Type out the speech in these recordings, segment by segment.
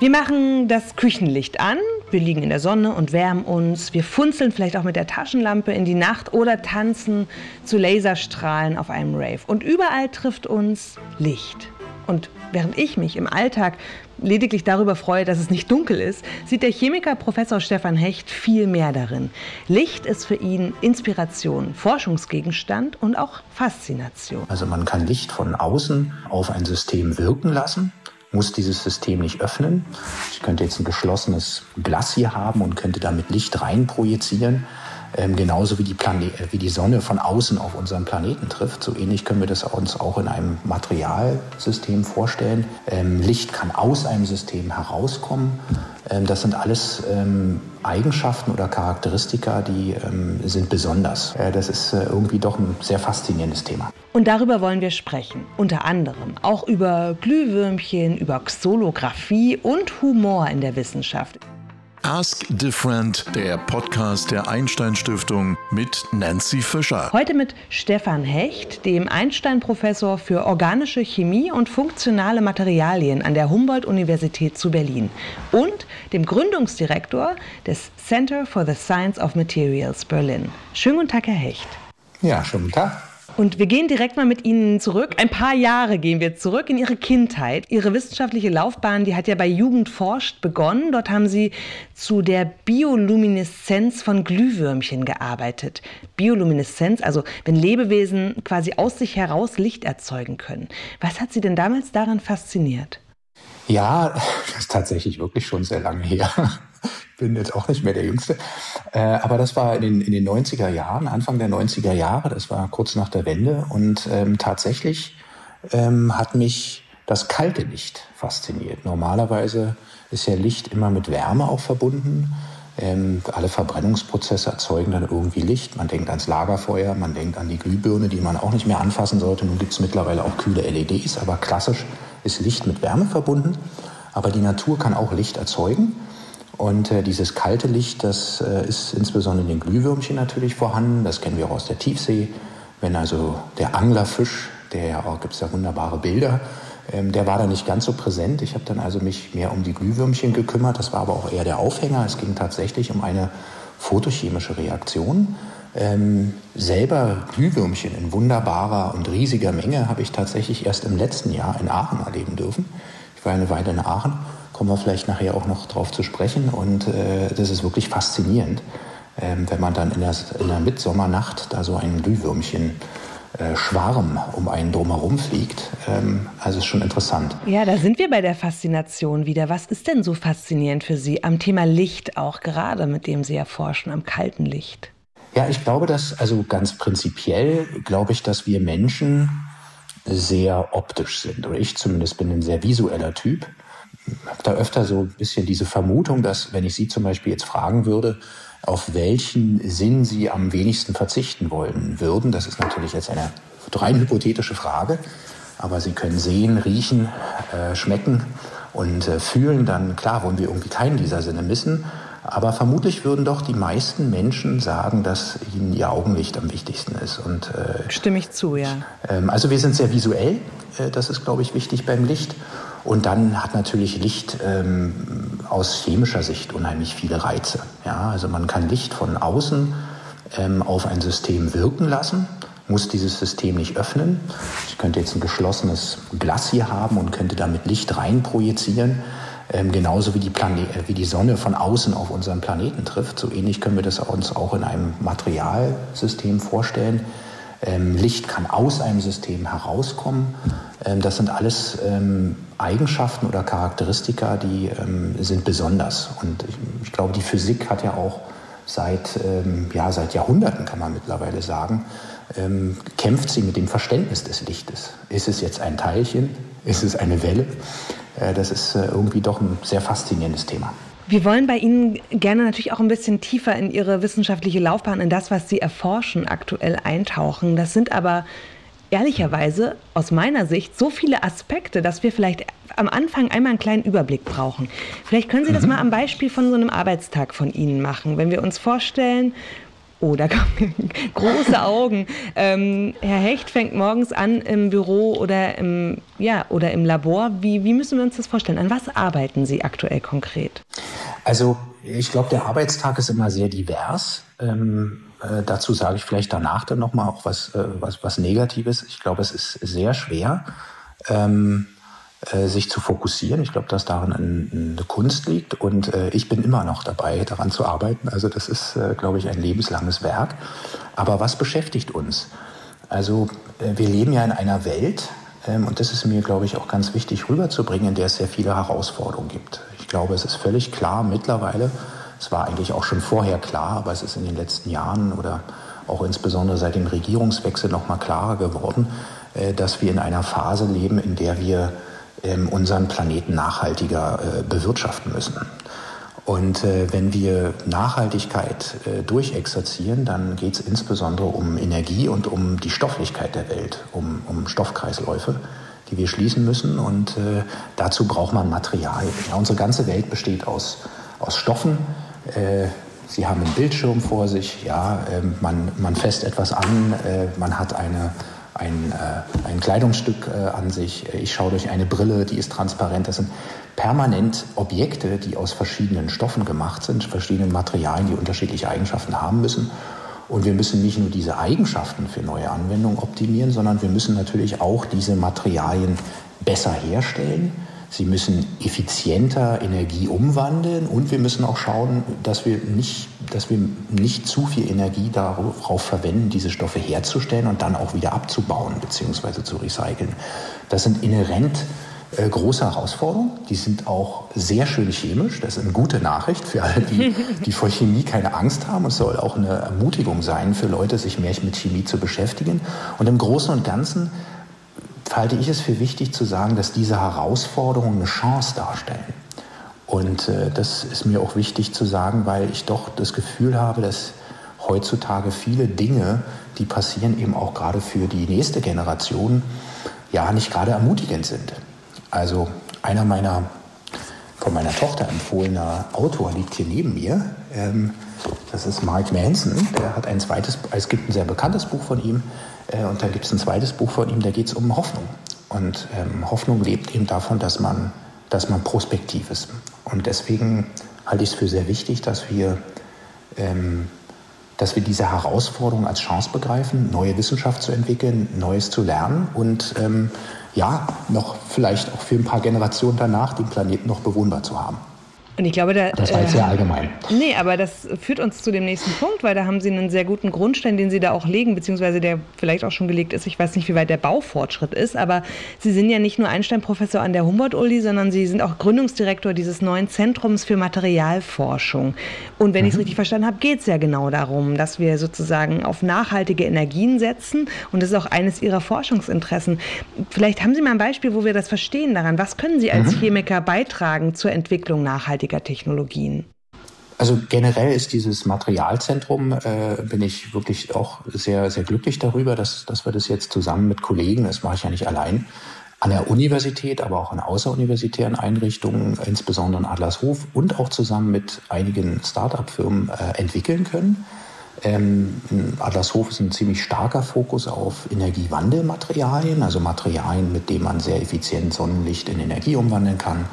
Wir machen das Küchenlicht an, wir liegen in der Sonne und wärmen uns, wir funzeln vielleicht auch mit der Taschenlampe in die Nacht oder tanzen zu Laserstrahlen auf einem Rave. Und überall trifft uns Licht. Und während ich mich im Alltag lediglich darüber freue, dass es nicht dunkel ist, sieht der Chemiker Professor Stefan Hecht viel mehr darin. Licht ist für ihn Inspiration, Forschungsgegenstand und auch Faszination. Also man kann Licht von außen auf ein System wirken lassen muss dieses System nicht öffnen. Ich könnte jetzt ein geschlossenes Glas hier haben und könnte damit Licht rein projizieren. Ähm, genauso wie die, äh, wie die Sonne von außen auf unseren Planeten trifft. So ähnlich können wir das uns auch in einem Materialsystem vorstellen. Ähm, Licht kann aus einem System herauskommen. Ähm, das sind alles ähm, Eigenschaften oder Charakteristika, die ähm, sind besonders. Äh, das ist äh, irgendwie doch ein sehr faszinierendes Thema. Und darüber wollen wir sprechen. Unter anderem auch über Glühwürmchen, über Xolographie und Humor in der Wissenschaft. Ask Different, der Podcast der Einstein Stiftung mit Nancy Fischer. Heute mit Stefan Hecht, dem Einstein-Professor für organische Chemie und funktionale Materialien an der Humboldt-Universität zu Berlin und dem Gründungsdirektor des Center for the Science of Materials Berlin. Schönen guten Tag, Herr Hecht. Ja, schönen guten Tag. Und wir gehen direkt mal mit Ihnen zurück. Ein paar Jahre gehen wir zurück in Ihre Kindheit. Ihre wissenschaftliche Laufbahn, die hat ja bei Jugend forscht begonnen. Dort haben Sie zu der Biolumineszenz von Glühwürmchen gearbeitet. Biolumineszenz, also wenn Lebewesen quasi aus sich heraus Licht erzeugen können. Was hat Sie denn damals daran fasziniert? Ja, das ist tatsächlich wirklich schon sehr lange her bin jetzt auch nicht mehr der Jüngste. Äh, aber das war in den, in den 90er Jahren, Anfang der 90er Jahre, das war kurz nach der Wende. Und ähm, tatsächlich ähm, hat mich das kalte Licht fasziniert. Normalerweise ist ja Licht immer mit Wärme auch verbunden. Ähm, alle Verbrennungsprozesse erzeugen dann irgendwie Licht. Man denkt ans Lagerfeuer, man denkt an die Glühbirne, die man auch nicht mehr anfassen sollte. Nun gibt es mittlerweile auch kühle LEDs, aber klassisch ist Licht mit Wärme verbunden. Aber die Natur kann auch Licht erzeugen. Und äh, dieses kalte Licht, das äh, ist insbesondere in den Glühwürmchen natürlich vorhanden. Das kennen wir auch aus der Tiefsee. Wenn also der Anglerfisch, der auch gibt es ja wunderbare Bilder, ähm, der war da nicht ganz so präsent. Ich habe dann also mich mehr um die Glühwürmchen gekümmert. Das war aber auch eher der Aufhänger. Es ging tatsächlich um eine photochemische Reaktion. Ähm, selber Glühwürmchen in wunderbarer und riesiger Menge habe ich tatsächlich erst im letzten Jahr in Aachen erleben dürfen. Ich war eine Weile in Aachen kommen wir vielleicht nachher auch noch drauf zu sprechen. Und äh, das ist wirklich faszinierend, ähm, wenn man dann in der, in der Mitsommernacht da so ein Glühwürmchen äh, Schwarm um einen drumherum fliegt. Ähm, also ist schon interessant. Ja, da sind wir bei der Faszination wieder. Was ist denn so faszinierend für Sie am Thema Licht auch gerade, mit dem Sie erforschen, am kalten Licht? Ja, ich glaube, dass, also ganz prinzipiell glaube ich, dass wir Menschen sehr optisch sind. Oder ich zumindest bin ein sehr visueller Typ habe da öfter so ein bisschen diese Vermutung, dass wenn ich Sie zum Beispiel jetzt fragen würde, auf welchen Sinn Sie am wenigsten verzichten wollen würden, das ist natürlich jetzt eine rein hypothetische Frage, aber Sie können sehen, riechen, äh, schmecken und äh, fühlen, dann klar wollen wir irgendwie keinen dieser Sinne missen. Aber vermutlich würden doch die meisten Menschen sagen, dass ihnen ihr Augenlicht am wichtigsten ist. Und, äh, Stimme ich zu, ja. Ähm, also wir sind sehr visuell, äh, das ist, glaube ich, wichtig beim Licht. Und dann hat natürlich Licht ähm, aus chemischer Sicht unheimlich viele Reize. Ja, also man kann Licht von außen ähm, auf ein System wirken lassen, muss dieses System nicht öffnen. Ich könnte jetzt ein geschlossenes Glas hier haben und könnte damit Licht rein projizieren. Ähm, genauso wie die, Plane äh, wie die Sonne von außen auf unseren Planeten trifft. So ähnlich können wir das uns auch in einem Materialsystem vorstellen. Ähm, Licht kann aus einem System herauskommen. Ähm, das sind alles ähm, Eigenschaften oder Charakteristika, die sind besonders. Und ich, glaube, die Physik hat ja auch seit, ja, seit Jahrhunderten, kann man mittlerweile sagen, kämpft sie mit dem Verständnis des Lichtes. Ist es jetzt ein Teilchen? Ist es eine Welle? Äh, das ist äh, irgendwie doch ein sehr faszinierendes Thema. Wir wollen bei Ihnen gerne natürlich auch ein bisschen tiefer in Ihre wissenschaftliche Laufbahn, in das, was Sie erforschen, aktuell eintauchen. Das sind aber ehrlicherweise aus meiner Sicht so viele Aspekte, dass wir vielleicht am Anfang einmal einen kleinen Überblick brauchen. Vielleicht können Sie das mhm. mal am Beispiel von so einem Arbeitstag von Ihnen machen. Wenn wir uns vorstellen, oder große Augen. Ähm, Herr Hecht fängt morgens an im Büro oder im, ja, oder im Labor. Wie, wie müssen wir uns das vorstellen? An was arbeiten Sie aktuell konkret? Also ich glaube, der Arbeitstag ist immer sehr divers. Ähm, äh, dazu sage ich vielleicht danach dann nochmal auch was, äh, was, was Negatives. Ich glaube, es ist sehr schwer. Ähm, äh, sich zu fokussieren. Ich glaube, dass darin eine Kunst liegt und äh, ich bin immer noch dabei, daran zu arbeiten. Also das ist, äh, glaube ich, ein lebenslanges Werk. Aber was beschäftigt uns? Also äh, wir leben ja in einer Welt, ähm, und das ist mir, glaube ich, auch ganz wichtig rüberzubringen, in der es sehr viele Herausforderungen gibt. Ich glaube, es ist völlig klar mittlerweile, es war eigentlich auch schon vorher klar, aber es ist in den letzten Jahren oder auch insbesondere seit dem Regierungswechsel noch mal klarer geworden, äh, dass wir in einer Phase leben, in der wir ähm, unseren Planeten nachhaltiger äh, bewirtschaften müssen. Und äh, wenn wir Nachhaltigkeit durchexerzieren, dann geht es insbesondere um Energie und um die Stofflichkeit der Welt, um, um Stoffkreisläufe, die wir schließen müssen. Und äh, dazu braucht man Materialien. Ja, unsere ganze Welt besteht aus, aus Stoffen. Äh, Sie haben einen Bildschirm vor sich, ja, ähm, man, man fässt etwas an, äh, man hat eine ein, äh, ein Kleidungsstück äh, an sich. Ich schaue durch eine Brille, die ist transparent. Das sind permanent Objekte, die aus verschiedenen Stoffen gemacht sind, verschiedenen Materialien, die unterschiedliche Eigenschaften haben müssen. Und wir müssen nicht nur diese Eigenschaften für neue Anwendungen optimieren, sondern wir müssen natürlich auch diese Materialien besser herstellen Sie müssen effizienter Energie umwandeln und wir müssen auch schauen, dass wir nicht, dass wir nicht zu viel Energie darauf verwenden, diese Stoffe herzustellen und dann auch wieder abzubauen bzw. zu recyceln. Das sind inhärent äh, große Herausforderungen. Die sind auch sehr schön chemisch. Das ist eine gute Nachricht für alle, die, die vor Chemie keine Angst haben. Es soll auch eine Ermutigung sein für Leute, sich mehr mit Chemie zu beschäftigen. Und im Großen und Ganzen halte ich es für wichtig zu sagen, dass diese Herausforderungen eine Chance darstellen. Und äh, das ist mir auch wichtig zu sagen, weil ich doch das Gefühl habe, dass heutzutage viele Dinge, die passieren, eben auch gerade für die nächste Generation, ja, nicht gerade ermutigend sind. Also einer meiner von meiner Tochter empfohlener Autor liegt hier neben mir. Ähm, das ist Mark Manson. Der hat ein zweites, es gibt ein sehr bekanntes Buch von ihm, äh, und da gibt es ein zweites Buch von ihm, da geht es um Hoffnung. Und ähm, Hoffnung lebt eben davon, dass man, dass man prospektiv ist. Und deswegen halte ich es für sehr wichtig, dass wir, ähm, dass wir diese Herausforderung als Chance begreifen, neue Wissenschaft zu entwickeln, Neues zu lernen und ähm, ja, noch vielleicht auch für ein paar Generationen danach den Planeten noch bewohnbar zu haben. Und ich glaube, da, das war jetzt sehr äh, allgemein. Nee, aber das führt uns zu dem nächsten Punkt, weil da haben Sie einen sehr guten Grundstein, den Sie da auch legen, beziehungsweise der vielleicht auch schon gelegt ist. Ich weiß nicht, wie weit der Baufortschritt ist, aber Sie sind ja nicht nur Einstein-Professor an der Humboldt-Uni, sondern Sie sind auch Gründungsdirektor dieses neuen Zentrums für Materialforschung. Und wenn mhm. ich es richtig verstanden habe, geht es ja genau darum, dass wir sozusagen auf nachhaltige Energien setzen. Und das ist auch eines Ihrer Forschungsinteressen. Vielleicht haben Sie mal ein Beispiel, wo wir das verstehen daran. Was können Sie als mhm. Chemiker beitragen zur Entwicklung nachhaltiger nachhaltiger Technologien? Also generell ist dieses Materialzentrum, äh, bin ich wirklich auch sehr, sehr glücklich darüber, dass, dass wir das jetzt zusammen mit Kollegen, das mache ich ja nicht allein, an der Universität, aber auch an außeruniversitären Einrichtungen, insbesondere in Adlershof und auch zusammen mit einigen Start-up-Firmen äh, entwickeln können. Ähm, Adlershof ist ein ziemlich starker Fokus auf Energiewandelmaterialien, also Materialien, mit denen man sehr effizient Sonnenlicht in Energie umwandeln kann.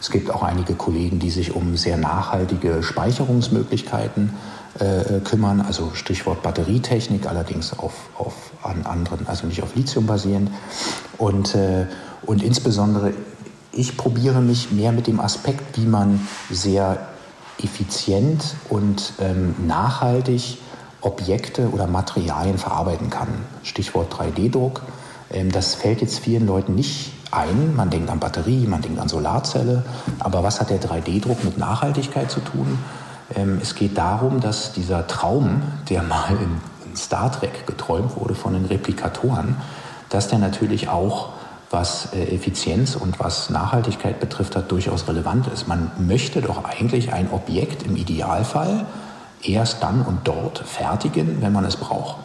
Es gibt auch einige Kollegen, die sich um sehr nachhaltige Speicherungsmöglichkeiten äh, kümmern, also Stichwort Batterietechnik, allerdings auf, auf an anderen, also nicht auf Lithium basierend. Und, äh, und insbesondere, ich probiere mich mehr mit dem Aspekt, wie man sehr effizient und ähm, nachhaltig Objekte oder Materialien verarbeiten kann. Stichwort 3D-Druck. Ähm, das fällt jetzt vielen Leuten nicht ein. Man denkt an Batterie, man denkt an Solarzelle. Aber was hat der 3D-Druck mit Nachhaltigkeit zu tun? Ähm, es geht darum, dass dieser Traum, der mal in, Star Trek geträumt wurde von den Replikatoren, dass der natürlich auch was äh, Effizienz und was Nachhaltigkeit betrifft, hat durchaus relevant ist. Man möchte doch eigentlich ein Objekt im Idealfall erst dann und dort fertigen, wenn man es braucht.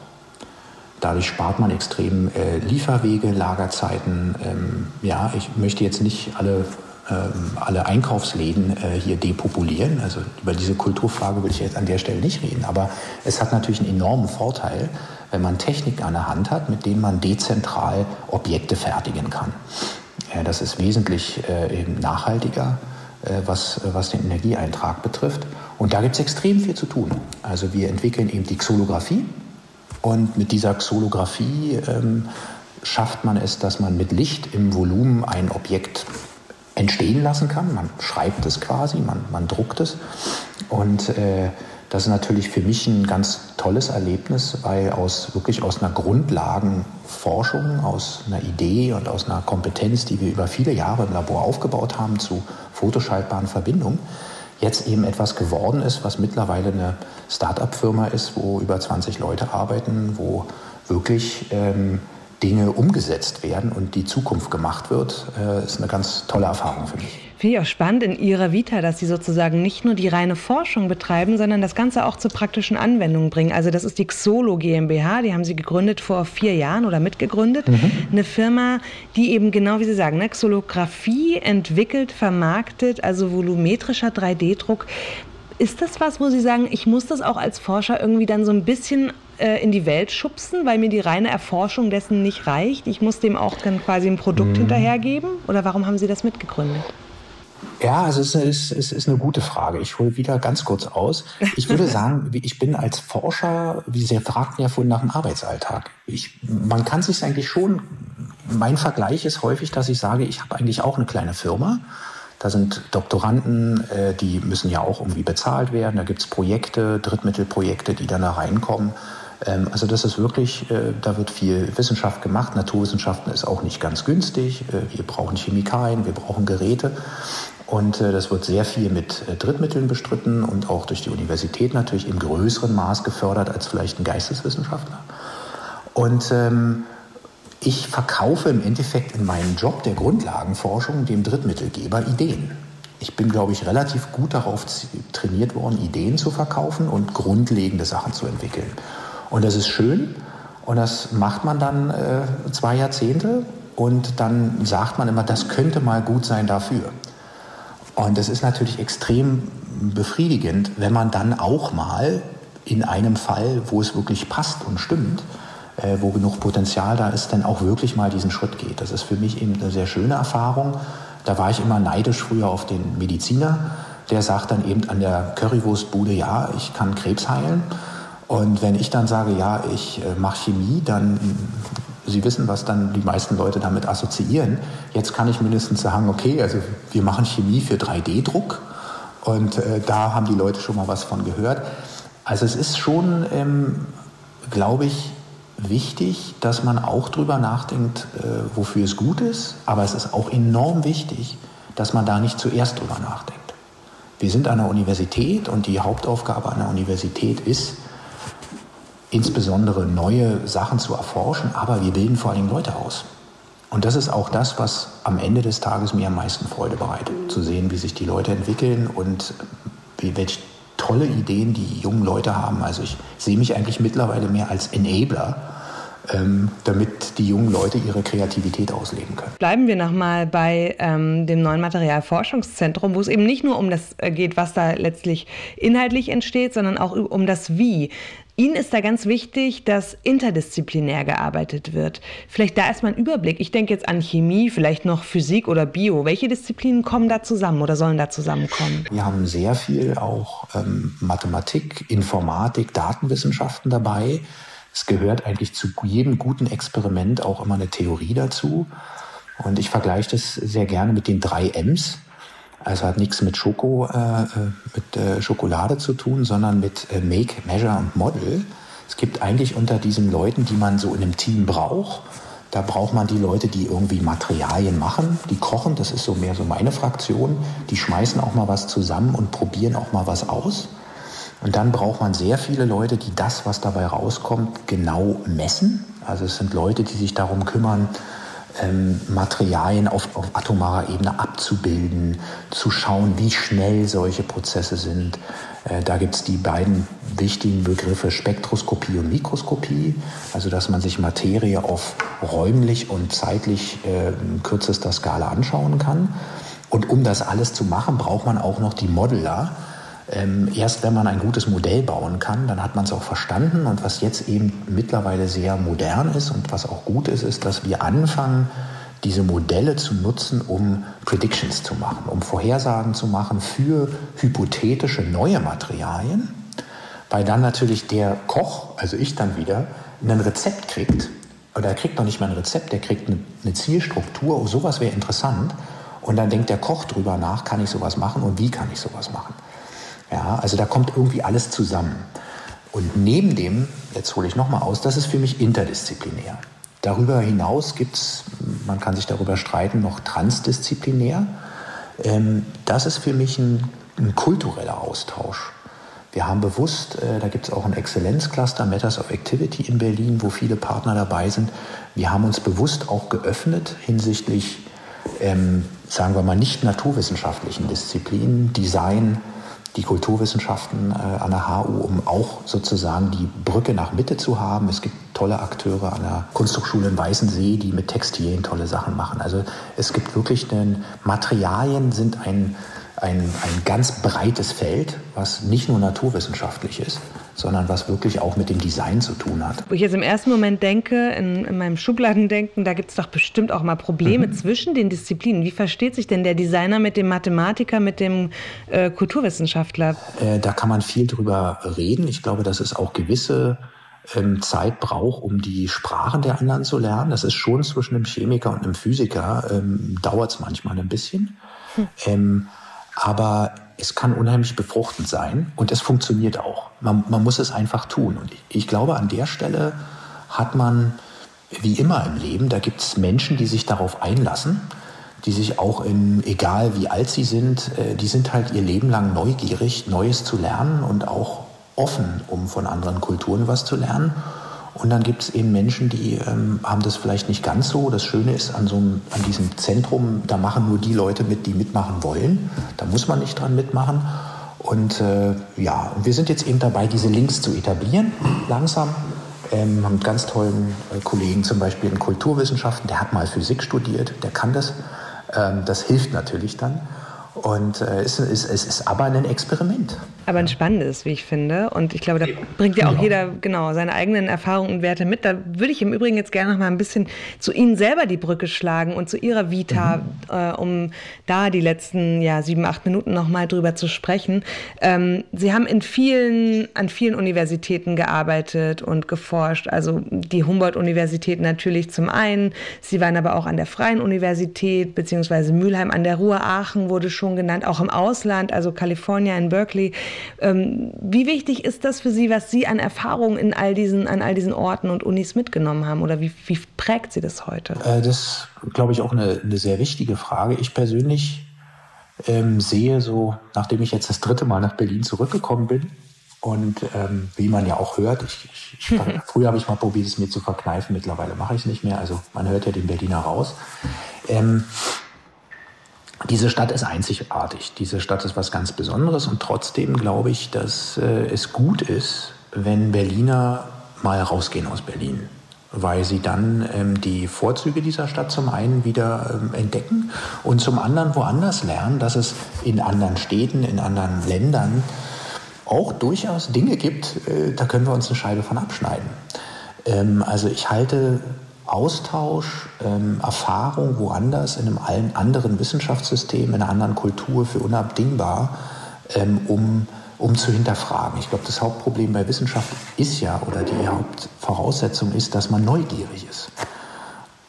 Dadurch spart man extrem äh, Lieferwege, Lagerzeiten. Ähm, ja, ich möchte jetzt nicht alle ähm, alle Einkaufsläden äh, hier depopulieren. Also über diese Kulturfrage will ich jetzt an der Stelle nicht reden. Aber es hat natürlich einen enormen Vorteil, wenn man Technik an der Hand hat, mit denen man dezentral Objekte fertigen kann. Ja, das ist wesentlich äh, eben nachhaltiger, äh, was, was den Energieeintrag betrifft. Und da gibt es extrem viel zu tun. Also wir entwickeln eben die Xolographie und mit dieser Xolographie ähm, schafft man es, dass man mit Licht im Volumen ein Objekt entstehen lassen kann. Man schreibt es quasi, man, man druckt es. Und äh, das ist natürlich für mich ein ganz tolles Erlebnis, weil aus wirklich aus einer Grundlagenforschung, aus einer Idee und aus einer Kompetenz, die wir über viele Jahre im Labor aufgebaut haben zu fotoschaltbaren Verbindungen, jetzt eben etwas geworden ist, was mittlerweile eine Start-up-Firma ist, wo über 20 Leute arbeiten, wo wirklich ähm, Dinge umgesetzt werden und die Zukunft gemacht wird, äh, ist eine ganz tolle Erfahrung für mich. Finde ich auch spannend in Ihrer Vita, dass Sie sozusagen nicht nur die reine Forschung betreiben, sondern das Ganze auch zur praktischen Anwendung bringen. Also das ist die Xolo GmbH, die haben Sie gegründet vor vier Jahren oder mitgegründet. Mhm. Eine Firma, die eben genau wie Sie sagen, ne, Xolographie entwickelt, vermarktet, also volumetrischer 3D-Druck. Ist das was, wo Sie sagen, ich muss das auch als Forscher irgendwie dann so ein bisschen äh, in die Welt schubsen, weil mir die reine Erforschung dessen nicht reicht? Ich muss dem auch dann quasi ein Produkt mhm. hinterhergeben? Oder warum haben Sie das mitgegründet? Ja, also es ist, es ist eine gute Frage. Ich hole wieder ganz kurz aus. Ich würde sagen, ich bin als Forscher, wie Sie fragten ja vorhin nach dem Arbeitsalltag. Ich, man kann sich eigentlich schon, mein Vergleich ist häufig, dass ich sage, ich habe eigentlich auch eine kleine Firma. Da sind Doktoranden, äh, die müssen ja auch irgendwie bezahlt werden. Da gibt es Projekte, Drittmittelprojekte, die dann da reinkommen. Ähm, also das ist wirklich, äh, da wird viel Wissenschaft gemacht. Naturwissenschaften ist auch nicht ganz günstig. Äh, wir brauchen Chemikalien, wir brauchen Geräte. Und äh, das wird sehr viel mit Drittmitteln bestritten und auch durch die Universität natürlich im größeren Maß gefördert als vielleicht ein Geisteswissenschaftler. Und ähm, ich verkaufe im Endeffekt in meinem Job der Grundlagenforschung dem Drittmittelgeber Ideen. Ich bin, glaube ich, relativ gut darauf trainiert worden, Ideen zu verkaufen und grundlegende Sachen zu entwickeln. Und das ist schön und das macht man dann äh, zwei Jahrzehnte und dann sagt man immer, das könnte mal gut sein dafür. Und das ist natürlich extrem befriedigend, wenn man dann auch mal in einem Fall, wo es wirklich passt und stimmt, äh, wo genug Potenzial da ist, dann auch wirklich mal diesen Schritt geht. Das ist für mich eben eine sehr schöne Erfahrung. Da war ich immer neidisch früher auf den Mediziner, der sagt dann eben an der Currywurstbude, ja, ich kann Krebs heilen. Und wenn ich dann sage, ja, ich äh, mache Chemie, dann Sie wissen, was dann die meisten Leute damit assoziieren. Jetzt kann ich mindestens sagen, okay, also wir machen Chemie für 3D-Druck und äh, da haben die Leute schon mal was von gehört. Also es ist schon, ähm, glaube ich, wichtig, dass man auch darüber nachdenkt, äh, wofür es gut ist, aber es ist auch enorm wichtig, dass man da nicht zuerst drüber nachdenkt. Wir sind an der Universität und die Hauptaufgabe an der Universität ist, insbesondere neue Sachen zu erforschen, aber wir bilden vor allem Leute aus. Und das ist auch das, was am Ende des Tages mir am meisten Freude bereitet, zu sehen, wie sich die Leute entwickeln und wie, welche tolle Ideen die jungen Leute haben. Also ich sehe mich eigentlich mittlerweile mehr als Enabler ähm, damit die jungen Leute ihre Kreativität ausleben können. Bleiben wir nochmal bei ähm, dem neuen Materialforschungszentrum, wo es eben nicht nur um das äh, geht, was da letztlich inhaltlich entsteht, sondern auch um das Wie. Ihnen ist da ganz wichtig, dass interdisziplinär gearbeitet wird. Vielleicht da erstmal ein Überblick. Ich denke jetzt an Chemie, vielleicht noch Physik oder Bio. Welche Disziplinen kommen da zusammen oder sollen da zusammenkommen? Wir haben sehr viel auch ähm, Mathematik, Informatik, Datenwissenschaften dabei. Es gehört eigentlich zu jedem guten Experiment auch immer eine Theorie dazu. Und ich vergleiche das sehr gerne mit den drei M's. Also hat nichts mit Schoko, äh, äh, mit äh, Schokolade zu tun, sondern mit äh, Make, Measure und Model. Es gibt eigentlich unter diesen Leuten, die man so in einem Team braucht, da braucht man die Leute, die irgendwie Materialien machen, die kochen, das ist so mehr so meine Fraktion, die schmeißen auch mal was zusammen und probieren auch mal was aus. Und dann braucht man sehr viele Leute, die das, was dabei rauskommt, genau messen. Also es sind Leute, die sich darum kümmern, ähm, Materialien auf, auf atomarer Ebene abzubilden, zu schauen, wie schnell solche Prozesse sind. Äh, da gibt es die beiden wichtigen Begriffe Spektroskopie und Mikroskopie, also dass man sich Materie auf räumlich und zeitlich äh, kürzester Skala anschauen kann. Und um das alles zu machen, braucht man auch noch die Modeler. Ähm, erst wenn man ein gutes Modell bauen kann, dann hat man es auch verstanden. Und was jetzt eben mittlerweile sehr modern ist und was auch gut ist, ist, dass wir anfangen, diese Modelle zu nutzen, um Predictions zu machen, um Vorhersagen zu machen für hypothetische neue Materialien, weil dann natürlich der Koch, also ich dann wieder, ein Rezept kriegt, oder er kriegt noch nicht mal ein Rezept, der kriegt eine, Zielstruktur, sowas wäre interessant. Und dann denkt der Koch drüber nach, kann ich sowas machen und wie kann ich sowas machen. Ja, also da kommt irgendwie alles zusammen. Und neben dem, jetzt hole ich nochmal aus, das ist für mich interdisziplinär. Darüber hinaus gibt es, man kann sich darüber streiten, noch transdisziplinär. Ähm, das ist für mich ein, ein kultureller Austausch. Wir haben bewusst, äh, da gibt es auch ein Exzellenzcluster Matters of Activity in Berlin, wo viele Partner dabei sind. Wir haben uns bewusst auch geöffnet hinsichtlich, ähm, sagen wir mal, nicht naturwissenschaftlichen Disziplinen, Design, die Kulturwissenschaften äh, an der HU, um auch sozusagen die Brücke nach Mitte zu haben. Es gibt tolle Akteure an der Kunsthochschule in Weißensee, die mit Textilien tolle Sachen machen. Also es gibt wirklich einen, Materialien sind ein, ein, ein ganz breites Feld, was nicht nur naturwissenschaftlich ist, sondern was wirklich auch mit dem Design zu tun hat. Wo ich jetzt im ersten Moment denke, in, in meinem Schubladendenken, da gibt es doch bestimmt auch mal Probleme mhm. zwischen den Disziplinen. Wie versteht sich denn der Designer mit dem Mathematiker, mit dem äh, Kulturwissenschaftler? Äh, da kann man viel drüber reden. Ich glaube, dass es auch gewisse ähm, Zeit braucht, um die Sprachen der anderen zu lernen. Das ist schon zwischen einem Chemiker und einem Physiker, ähm, dauert es manchmal ein bisschen. Hm. Ähm, aber es kann unheimlich befruchtend sein und es funktioniert auch. Man, man muss es einfach tun. Und ich, ich glaube, an der Stelle hat man, wie immer im Leben, da gibt es Menschen, die sich darauf einlassen, die sich auch in, egal wie alt sie sind, äh, die sind halt ihr Leben lang neugierig, Neues zu lernen und auch offen, um von anderen Kulturen was zu lernen. Und dann gibt es eben Menschen, die ähm, haben das vielleicht nicht ganz so. Das Schöne ist an, so einem, an diesem Zentrum, da machen nur die Leute mit, die mitmachen wollen. Da muss man nicht dran mitmachen. Und äh, ja, wir sind jetzt eben dabei, diese Links zu etablieren, langsam. Ähm, haben einen ganz tollen äh, Kollegen, zum Beispiel in Kulturwissenschaften, der hat mal Physik studiert, der kann das. Ähm, das hilft natürlich dann. Und äh, es, ist, es ist aber ein Experiment. Aber ein spannendes, wie ich finde. Und ich glaube, da bringt ja auch jeder genau seine eigenen Erfahrungen und Werte mit. Da würde ich im Übrigen jetzt gerne noch mal ein bisschen zu Ihnen selber die Brücke schlagen und zu Ihrer Vita, mhm. äh, um da die letzten ja, sieben, acht Minuten noch mal drüber zu sprechen. Ähm, Sie haben in vielen, an vielen Universitäten gearbeitet und geforscht. Also die Humboldt-Universität natürlich zum einen. Sie waren aber auch an der Freien Universität, beziehungsweise Mülheim an der Ruhr Aachen wurde schon schon genannt, auch im Ausland, also Kalifornien, in Berkeley. Ähm, wie wichtig ist das für Sie, was Sie an Erfahrungen in all diesen, an all diesen Orten und Unis mitgenommen haben? Oder wie, wie prägt Sie das heute? Äh, das ist, glaube ich, auch eine, eine, sehr wichtige Frage. Ich persönlich ähm, sehe so, nachdem ich jetzt das dritte Mal nach Berlin zurückgekommen bin, und ähm, wie man ja auch hört, ich, ich, ich, früher habe ich mal probiert, es mir zu verkneifen, mittlerweile mache ich es nicht mehr. Also man hört ja den Berliner raus. Ähm, diese Stadt ist einzigartig. Diese Stadt ist was ganz Besonderes und trotzdem glaube ich, dass äh, es gut ist, wenn Berliner mal rausgehen aus Berlin, weil sie dann ähm, die Vorzüge dieser Stadt zum einen wieder ähm, entdecken und zum anderen woanders lernen, dass es in anderen Städten, in anderen Ländern auch durchaus Dinge gibt, äh, da können wir uns eine Scheibe von abschneiden. Ähm, also ich halte Austausch, ähm, Erfahrung woanders in einem allen anderen Wissenschaftssystem, in einer anderen Kultur für unabdingbar, ähm, um, um zu hinterfragen. Ich glaube, das Hauptproblem bei Wissenschaft ist ja, oder die Hauptvoraussetzung ist, dass man neugierig ist.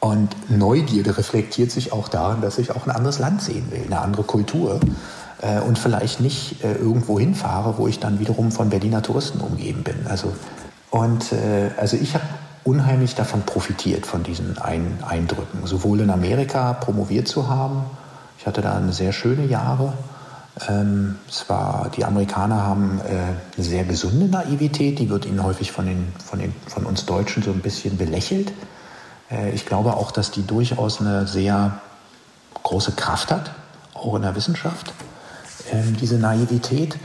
Und Neugierde reflektiert sich auch darin, dass ich auch ein anderes Land sehen will, eine andere Kultur äh, und vielleicht nicht äh, irgendwo hinfahre, wo ich dann wiederum von Berliner Touristen umgeben bin. Also, und äh, also ich habe unheimlich davon profitiert, von diesen Ein Eindrücken. Sowohl in Amerika promoviert zu haben, ich hatte da sehr schöne Jahre. Ähm, zwar die Amerikaner haben äh, eine sehr gesunde Naivität, die wird ihnen häufig von, den, von, den, von uns Deutschen so ein bisschen belächelt. Äh, ich glaube auch, dass die durchaus eine sehr große Kraft hat, auch in der Wissenschaft, äh, diese Naivität.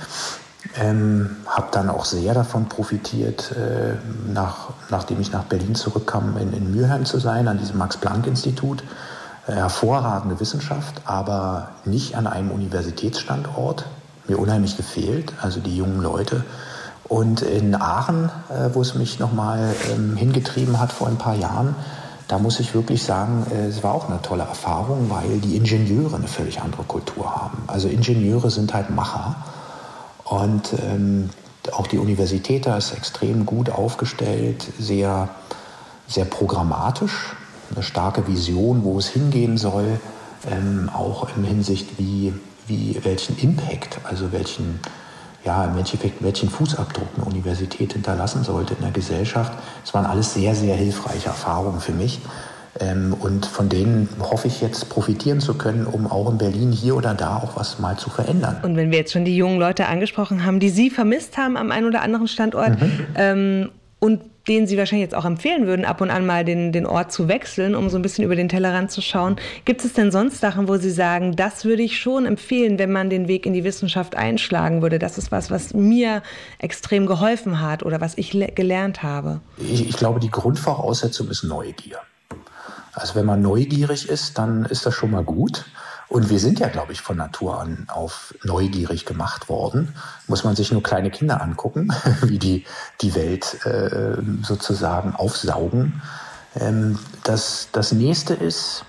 Ähm, habe dann auch sehr davon profitiert, äh, nach, nachdem ich nach Berlin zurückkam, in, in Mülheim zu sein, an diesem Max-Planck-Institut, hervorragende Wissenschaft, aber nicht an einem Universitätsstandort. Mir unheimlich gefehlt, also die jungen Leute. Und in Aachen, äh, wo es mich nochmal ähm, hingetrieben hat vor ein paar Jahren, da muss ich wirklich sagen, äh, es war auch eine tolle Erfahrung, weil die Ingenieure eine völlig andere Kultur haben. Also Ingenieure sind halt Macher. Und ähm, auch die Universität da ist extrem gut aufgestellt, sehr, sehr programmatisch, eine starke Vision, wo es hingehen soll, ähm, auch in Hinsicht, wie, wie, welchen Impact, also welchen, ja, im Endeffekt, welchen Fußabdruck eine Universität hinterlassen sollte in der Gesellschaft. Es waren alles sehr, sehr hilfreiche Erfahrungen für mich. Ähm, und von denen hoffe ich jetzt profitieren zu können, um auch in Berlin hier oder da auch was mal zu verändern. Und wenn wir jetzt schon die jungen Leute angesprochen haben, die Sie vermisst haben am einen oder anderen Standort mhm. ähm, und denen Sie wahrscheinlich jetzt auch empfehlen würden, ab und an mal den, den Ort zu wechseln, um so ein bisschen über den Tellerrand zu schauen. Gibt es denn sonst Sachen, wo Sie sagen, das würde ich schon empfehlen, wenn man den Weg in die Wissenschaft einschlagen würde? Das ist was, was mir extrem geholfen hat oder was ich gelernt habe. Ich, ich glaube, die Grundvoraussetzung ist Neugier. Also wenn man neugierig ist, dann ist das schon mal gut. Und wir sind ja, glaube ich, von Natur an auf neugierig gemacht worden. Muss man sich nur kleine Kinder angucken, wie die die Welt äh, sozusagen aufsaugen. Ähm, das, das nächste ist,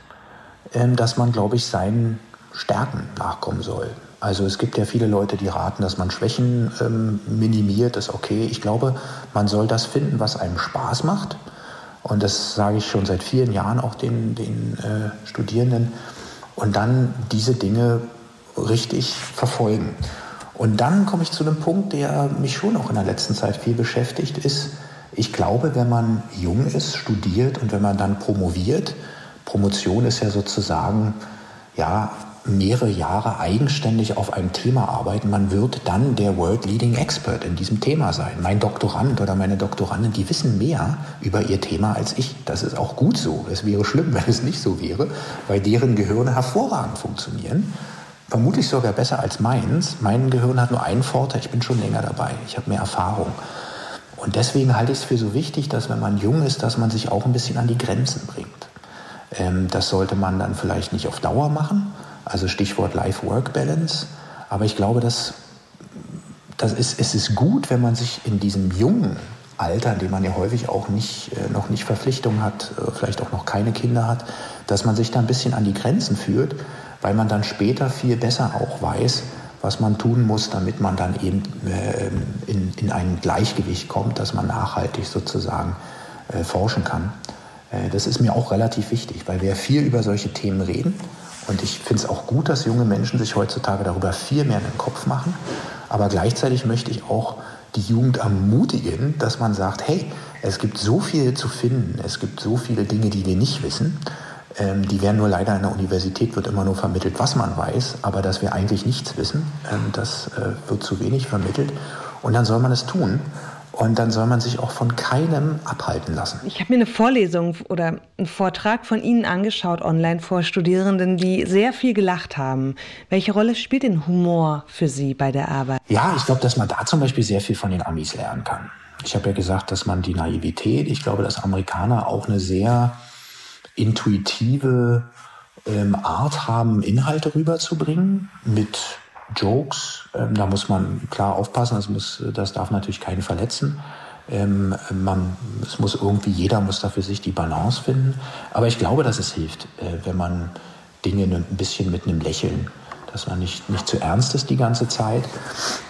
ähm, dass man, glaube ich, seinen Stärken nachkommen soll. Also es gibt ja viele Leute, die raten, dass man Schwächen ähm, minimiert, ist okay. Ich glaube, man soll das finden, was einem Spaß macht. Und das sage ich schon seit vielen Jahren auch den, den äh, Studierenden und dann diese Dinge richtig verfolgen. Und dann komme ich zu einem Punkt, der mich schon auch in der letzten Zeit viel beschäftigt, ist, ich glaube, wenn man jung ist, studiert und wenn man dann promoviert, Promotion ist ja sozusagen, ja, mehrere Jahre eigenständig auf einem Thema arbeiten, man wird dann der World Leading Expert in diesem Thema sein. Mein Doktorand oder meine Doktorandin, die wissen mehr über ihr Thema als ich. Das ist auch gut so. Es wäre schlimm, wenn es nicht so wäre, weil deren Gehirne hervorragend funktionieren. Vermutlich sogar besser als meins. Mein Gehirn hat nur einen Vorteil, ich bin schon länger dabei. Ich habe mehr Erfahrung. Und deswegen halte ich es für so wichtig, dass wenn man jung ist, dass man sich auch ein bisschen an die Grenzen bringt. Ähm, das sollte man dann vielleicht nicht auf Dauer machen, also Stichwort Life-Work-Balance. Aber ich glaube, dass, dass es, es ist gut, wenn man sich in diesem jungen Alter, in dem man ja häufig auch nicht, äh, noch nicht Verpflichtungen hat, äh, vielleicht auch noch keine Kinder hat, dass man sich da ein bisschen an die Grenzen führt, weil man dann später viel besser auch weiß, was man tun muss, damit man dann eben äh, in, in ein Gleichgewicht kommt, dass man nachhaltig sozusagen äh, forschen kann. Das ist mir auch relativ wichtig, weil wir viel über solche Themen reden und ich finde es auch gut, dass junge Menschen sich heutzutage darüber viel mehr in den Kopf machen. Aber gleichzeitig möchte ich auch die Jugend ermutigen, dass man sagt, hey, es gibt so viel zu finden, es gibt so viele Dinge, die wir nicht wissen. Ähm, die werden nur leider in der Universität wird immer nur vermittelt, was man weiß, aber dass wir eigentlich nichts wissen, ähm, das äh, wird zu wenig vermittelt. Und dann soll man es tun. Und dann soll man sich auch von keinem abhalten lassen. Ich habe mir eine Vorlesung oder einen Vortrag von Ihnen angeschaut online vor Studierenden, die sehr viel gelacht haben. Welche Rolle spielt denn Humor für Sie bei der Arbeit? Ja, ich glaube, dass man da zum Beispiel sehr viel von den Amis lernen kann. Ich habe ja gesagt, dass man die Naivität, ich glaube, dass Amerikaner auch eine sehr intuitive ähm, Art haben, Inhalte rüberzubringen mit Jokes. Ähm, da muss man klar aufpassen, das, muss, das darf natürlich keinen verletzen. Ähm, man, es muss irgendwie, jeder muss da für sich die Balance finden. Aber ich glaube, dass es hilft, äh, wenn man Dinge ein bisschen mit einem Lächeln, dass man nicht, nicht zu ernst ist die ganze Zeit.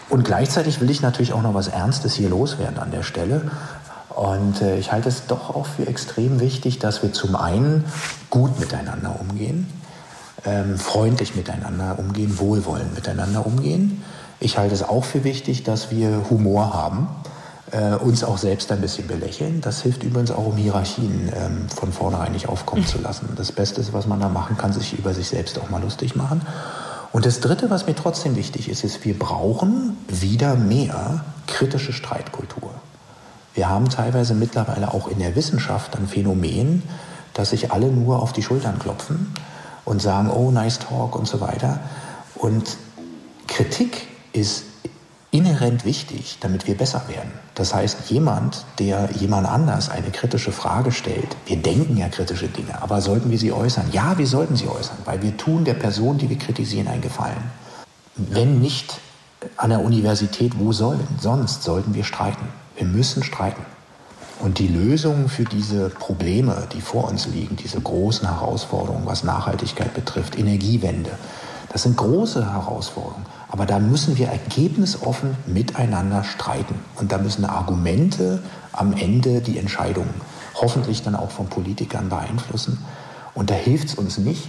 Und gleichzeitig will ich natürlich auch noch was Ernstes hier loswerden an der Stelle. Und äh, ich halte es doch auch für extrem wichtig, dass wir zum einen gut miteinander umgehen, ähm, freundlich miteinander umgehen, wohlwollend miteinander umgehen. Ich halte es auch für wichtig, dass wir Humor haben, äh, uns auch selbst ein bisschen belächeln. Das hilft übrigens auch, um Hierarchien ähm, von vornherein nicht aufkommen zu lassen. Das Beste was man da machen kann, sich über sich selbst auch mal lustig machen. Und das Dritte, was mir trotzdem wichtig ist, ist, wir brauchen wieder mehr kritische Streitkultur. Wir haben teilweise mittlerweile auch in der Wissenschaft ein Phänomen, dass sich alle nur auf die Schultern klopfen und sagen, oh, nice talk und so weiter. Und Kritik ist inhärent wichtig, damit wir besser werden. Das heißt, jemand, der jemand anders eine kritische Frage stellt, wir denken ja kritische Dinge, aber sollten wir sie äußern? Ja, wir sollten sie äußern, weil wir tun der Person, die wir kritisieren, einen Gefallen. Wenn nicht an der Universität, wo sollen? Sonst sollten wir streiten. Wir müssen streiten. Und die Lösung für diese Probleme, die vor uns liegen, diese großen Herausforderungen, was Nachhaltigkeit betrifft, Energiewende, das sind große Herausforderungen. Aber da müssen wir ergebnisoffen miteinander streiten. Und da müssen Argumente am Ende die Entscheidungen hoffentlich dann auch von Politikern beeinflussen. Und da hilft es uns nicht,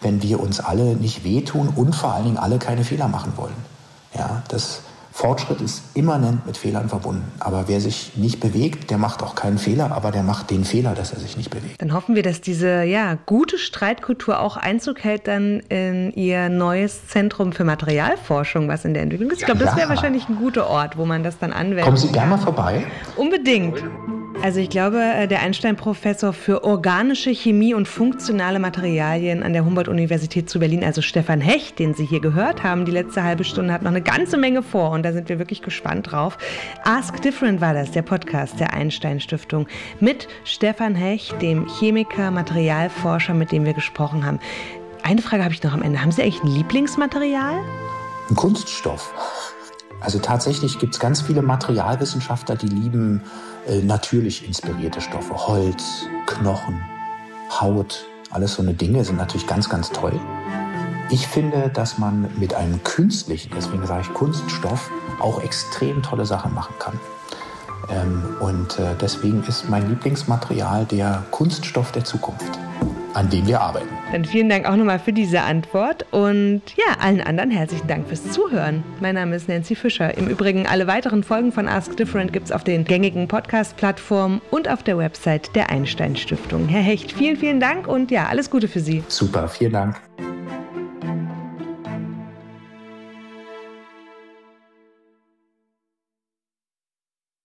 wenn wir uns alle nicht wehtun und vor allen Dingen alle keine Fehler machen wollen. Ja, das Fortschritt ist immanent mit Fehlern verbunden. Aber wer sich nicht bewegt, der macht auch keinen Fehler, aber der macht den Fehler, dass er sich nicht bewegt. Dann hoffen wir, dass diese ja, gute Streitkultur auch Einzug hält dann in Ihr neues Zentrum für Materialforschung, was in der Entwicklung ist. Ich glaube, das wäre wahrscheinlich ein guter Ort, wo man das dann anwendet. Kommen Sie gerne mal vorbei. Unbedingt. Also ich glaube, äh, der Einstein-Professor für organische Chemie und funktionale Materialien an der Humboldt-Universität zu Berlin, also Stefan Hecht, den Sie hier gehört haben, die letzte halbe Stunde hat noch eine ganze Menge vor und da sind wir wirklich gespannt drauf. Ask Different war das, der Podcast der Einstein-Stiftung mit Stefan Hecht, dem Chemiker, Materialforscher, mit dem wir gesprochen haben. Eine Frage habe ich noch am Ende. Haben Sie eigentlich ein Lieblingsmaterial? Ein Kunststoff. Also tatsächlich gibt es ganz viele Materialwissenschaftler, die lieben äh, natürlich inspirierte Stoffe. Holz, Knochen, Haut, alles so eine Dinge sind natürlich ganz, ganz toll. Ich finde, dass man mit einem künstlichen, deswegen sage ich Kunststoff, auch extrem tolle Sachen machen kann. Ähm, und äh, deswegen ist mein Lieblingsmaterial der Kunststoff der Zukunft an dem wir arbeiten. Dann vielen Dank auch nochmal für diese Antwort und ja, allen anderen herzlichen Dank fürs Zuhören. Mein Name ist Nancy Fischer. Im Übrigen, alle weiteren Folgen von Ask Different gibt es auf den gängigen Podcast-Plattformen und auf der Website der Einstein Stiftung. Herr Hecht, vielen, vielen Dank und ja, alles Gute für Sie. Super, vielen Dank.